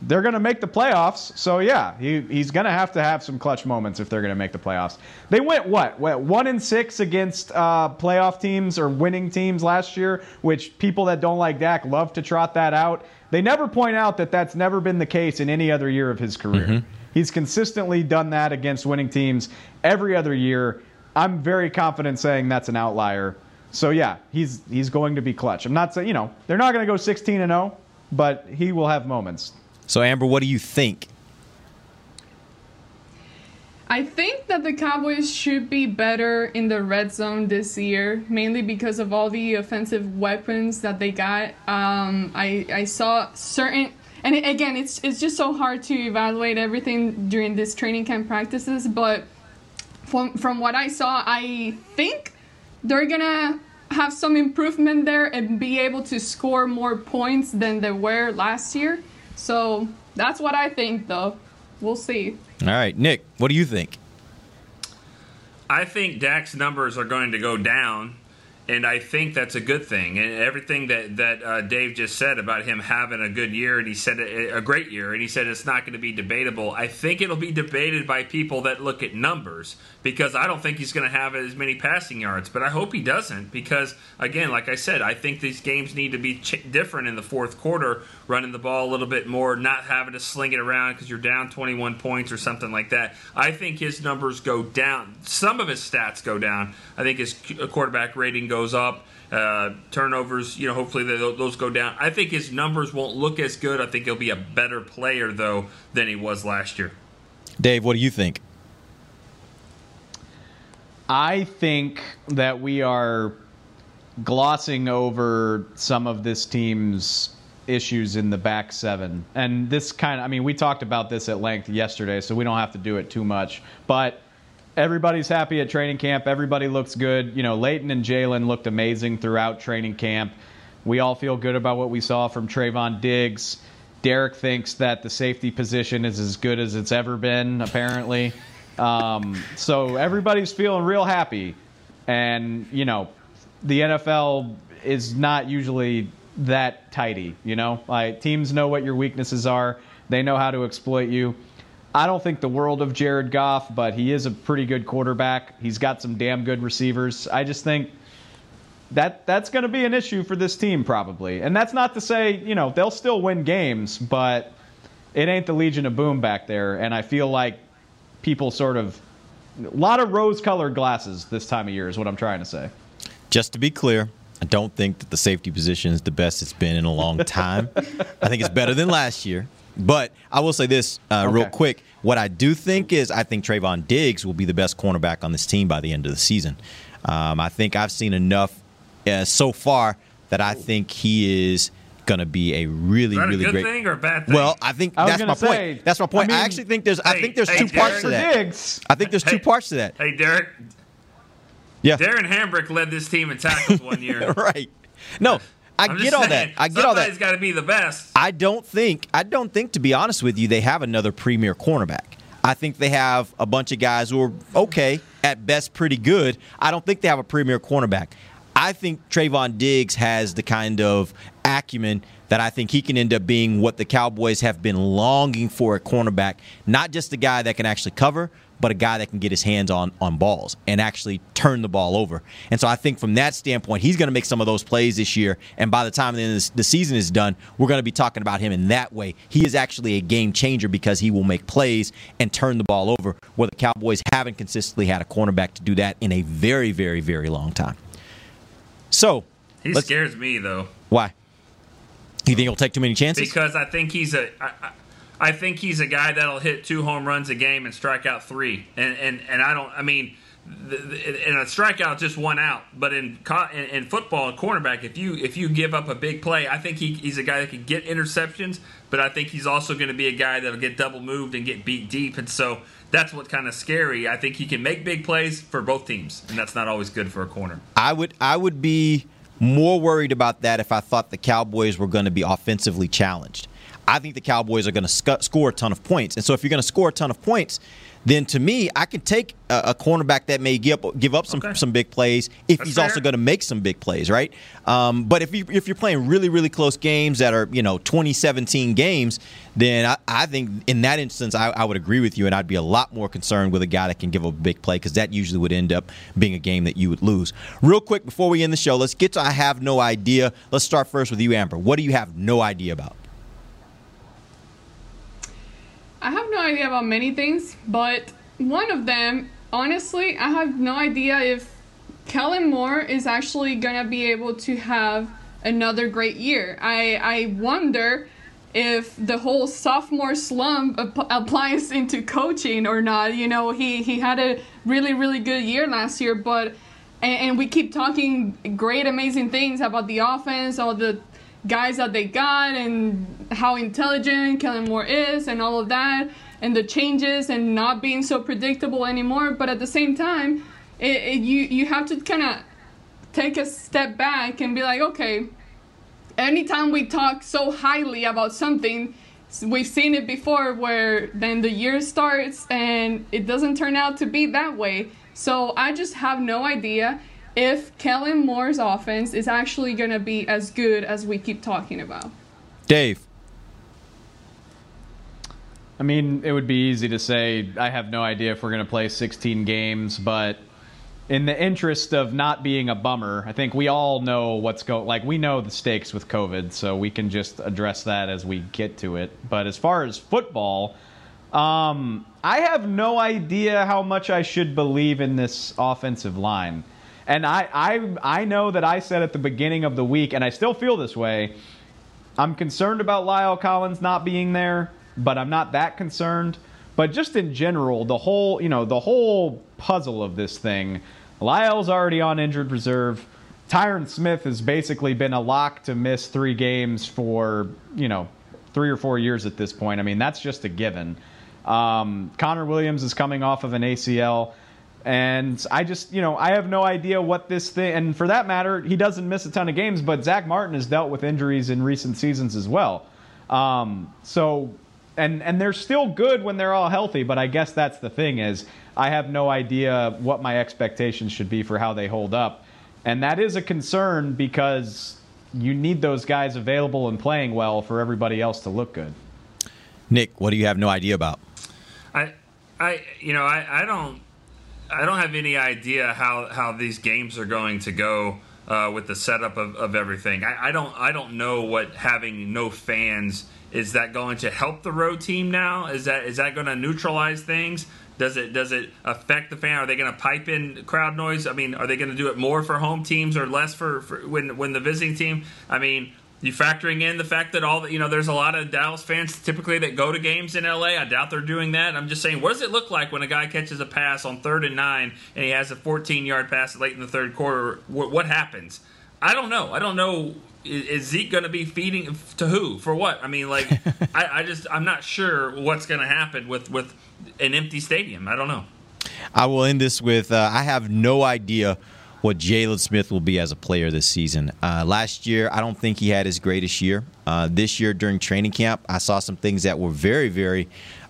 S5: they're going to make the playoffs. So yeah, he, he's going to have to have some clutch moments if they're going to make the playoffs. They went what, what one in six against uh, playoff teams or winning teams last year, which people that don't like Dak love to trot that out. They never point out that that's never been the case in any other year of his career. Mm-hmm. He's consistently done that against winning teams every other year. I'm very confident saying that's an outlier. So yeah, he's he's going to be clutch. I'm not saying you know they're not going to go 16 and 0, but he will have moments.
S2: So, Amber, what do you think?
S4: I think that the Cowboys should be better in the red zone this year, mainly because of all the offensive weapons that they got. Um, I I saw certain, and again, it's it's just so hard to evaluate everything during this training camp practices. But from from what I saw, I think they're gonna have some improvement there and be able to score more points than they were last year. So that's what I think, though. We'll see.
S2: All right, Nick, what do you think?
S3: I think Dak's numbers are going to go down and I think that's a good thing. And everything that that uh, Dave just said about him having a good year, and he said a, a great year, and he said it's not going to be debatable. I think it'll be debated by people that look at numbers because I don't think he's going to have as many passing yards. But I hope he doesn't because, again, like I said, I think these games need to be ch- different in the fourth quarter, running the ball a little bit more, not having to sling it around because you're down 21 points or something like that. I think his numbers go down. Some of his stats go down. I think his quarterback rating goes up. Uh, turnovers, you know, hopefully those go down. I think his numbers won't look as good. I think he'll be a better player though than he was last year.
S2: Dave, what do you think?
S5: I think that we are glossing over some of this team's issues in the back seven. And this kind of, I mean, we talked about this at length yesterday, so we don't have to do it too much. But everybody's happy at training camp. Everybody looks good. You know, Leighton and Jaylon looked amazing throughout training camp. We all feel good about what we saw from Trevon Diggs. Derek thinks that the safety position is as good as it's ever been, apparently. Um, so everybody's feeling real happy. And, you know, the NFL is not usually that tidy. You know, like teams know what your weaknesses are. They know how to exploit you. I don't think the world of Jared Goff, but he is a pretty good quarterback. He's got some damn good receivers. I just think that that's going to be an issue for this team probably. And that's not to say, you know, they'll still win games, but it ain't the Legion of Boom back there. And I feel like people sort of a lot of rose-colored glasses this time of year is what I'm trying to say.
S2: Just to be clear, I don't think that the safety position is the best it's been in a long time. I think it's better than last year. But I will say this uh, real quick. What I do think is I think Trevon Diggs will be the best cornerback on this team by the end of the season. Um, I think I've seen enough uh, so far that I think he is going to be a really,
S3: Is that a
S2: really
S3: good
S2: great.
S3: thing or a bad thing?
S2: Well, I think
S3: I
S2: that's my
S3: say,
S2: point. That's my point. I,
S3: I
S2: actually think there's. I think there's
S3: hey,
S2: two parts to
S3: Derek.
S2: that. I think there's two parts to that.
S3: Hey, Derek.
S2: Yeah.
S3: Darren Hambrick led this team in tackles one year. (laughs)
S2: right. No, I
S3: I'm
S2: get all
S3: saying,
S2: that. I get all that.
S3: Somebody's got to be the best.
S2: I don't think I don't think to be honest with you they have another premier cornerback. I think they have a bunch of guys who are okay at best pretty good. I don't think they have a premier cornerback. I think Trevon Diggs has the kind of acumen that I think he can end up being what the Cowboys have been longing for at cornerback. Not just a guy that can actually cover, but a guy that can get his hands on on balls and actually turn the ball over. And so I think from that standpoint, he's going to make some of those plays this year. And by the time the, the season is done, we're going to be talking about him in that way. He is actually a game changer because he will make plays and turn the ball over. Where the Cowboys haven't consistently had a cornerback to do that in a very, very, very long time. So
S3: He scares me though
S2: why? You think he'll take too many chances?
S3: because I think he's a. I, I- I think he's a guy that'll hit two home runs a game and strike out three. And and, and I don't. I mean, and a strikeout just one out. But in, in in football, a cornerback, if you if you give up a big play, I think he, he's a guy that can get interceptions. But I think he's also going to be a guy that'll get double moved and get beat deep. And so that's what's kind of scary. I think he can make big plays for both teams, and that's not always good for a corner.
S2: I would I would be more worried about that if I thought the Cowboys were going to be offensively challenged. I think the Cowboys are going to sc- score a ton of points, and so if you're going to score a ton of points, then to me, I can take a, a cornerback that may give up, give up some some big plays if
S3: That's
S2: he's
S3: fair.
S2: also going to make some big plays, right? Um, but if you if you're playing really really close games that are you know 2017 games, then I, I think in that instance I, I would agree with you, and I'd be a lot more concerned with a guy that can give up a big play because that usually would end up being a game that you would lose. Real quick before we end the show, let's get to I have no idea. Let's start first with you, Amber. What do you have no idea about?
S4: I have no idea about many things, but one of them, honestly, I have no idea if Kellen Moore is actually gonna be able to have another great year. I I wonder if the whole sophomore slump ap- applies into coaching or not. You know, he he had a really really good year last year, but and, and we keep talking great amazing things about the offense, all the guys that they got and how intelligent Kellen Moore is and all of that and the changes and not being so predictable anymore but at the same time it, it, you you have to kind of take a step back and be like okay anytime we talk so highly about something we've seen it before where then the year starts and it doesn't turn out to be that way so i just have no idea if Kellen Moore's offense is actually going to be as good as we keep talking about.
S2: Dave.
S5: I mean, it would be easy to say I have no idea if we're going to play 16 games, but in the interest of not being a bummer, I think we all know what's go like we know the stakes with COVID, so we can just address that as we get to it. But as far as football, um, I have no idea how much I should believe in this offensive line. And I, I, I know that I said at the beginning of the week, and I still feel this way. I'm concerned about La'el Collins not being there, but I'm not that concerned. But just in general, the whole, you know, the whole puzzle of this thing, La'el's already on injured reserve. Tyron Smith has basically been a lock to miss three games for, you know, three or four years at this point. I mean, that's just a given. Um, Connor Williams is coming off of an ACL. And I just, you know, I have no idea what this thing, and for that matter, he doesn't miss a ton of games, but Zack Martin has dealt with injuries in recent seasons as well. Um, so, and and they're still good when they're all healthy, but I guess that's the thing is I have no idea what my expectations should be for how they hold up, and that is a concern because you need those guys available and playing well for everybody else to look good.
S2: Nick, what do you have no idea about?
S3: I, I, you know, I, I don't, I don't have any idea how how these games are going to go uh, with the setup of, of everything. I, I don't, I don't know what having no fans is that going to help the road team now? Is that is that going to neutralize things? Does it does it affect the fan? Are they going to pipe in crowd noise? I mean, are they going to do it more for home teams or less for, for when when the visiting team? I mean, you factoring in the fact that all the, you know there's a lot of Dallas fans typically that go to games in LA. I doubt they're doing that. I'm just saying, what does it look like when a guy catches a pass on third and nine and he has a 14 yard pass late in the third quarter? What, what happens? I don't know. I don't know. Is, Zeke going to be feeding to who for what? I mean, like, (laughs) I, I just I'm not sure what's going to happen with with an empty stadium. I don't know.
S2: I will end this with uh, I have no idea what Jaylon Smith will be as a player this season. Uh, last year, I don't think he had his greatest year. Uh, this year during training camp, I saw some things that were very, very.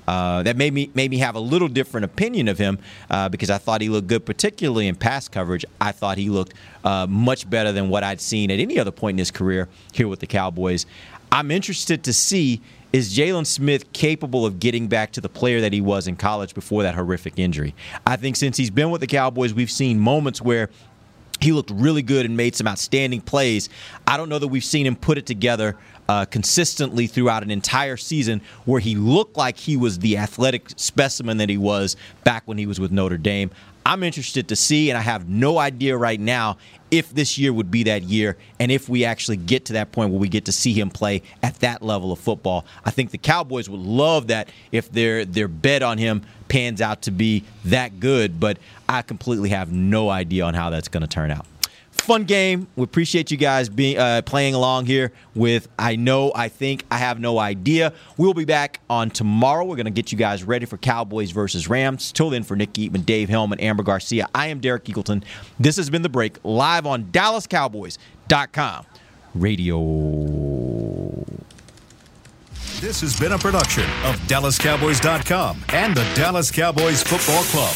S2: Uh, that made me made me have a little different opinion of him uh, because I thought he looked good, particularly in pass coverage. I thought he looked uh, much better than what I'd seen at any other point in his career here with the Cowboys. I'm interested to see is Jaylon Smith capable of getting back to the player that he was in college before that horrific injury? I think since he's been with the Cowboys, we've seen moments where he looked really good and made some outstanding plays. I don't know that we've seen him put it together uh, consistently throughout an entire season where he looked like he was the athletic specimen that he was back when he was with Notre Dame. I'm interested to see, and I have no idea right now if this year would be that year and if we actually get to that point where we get to see him play at that level of football. I think the Cowboys would love that if their their bet on him pans out to be that good, but I completely have no idea on how that's going to turn out fun game. We appreciate you guys being uh, playing along here with I know, I think, I have no idea. We'll be back on tomorrow. We're going to get you guys ready for Cowboys versus Rams. Till then, for Nick Eatman, Dave Helman, Amber Garcia, I am Derek Eagleton. This has been The Break live on DallasCowboys.com radio.
S1: This has been a production of DallasCowboys.com and the Dallas Cowboys Football Club.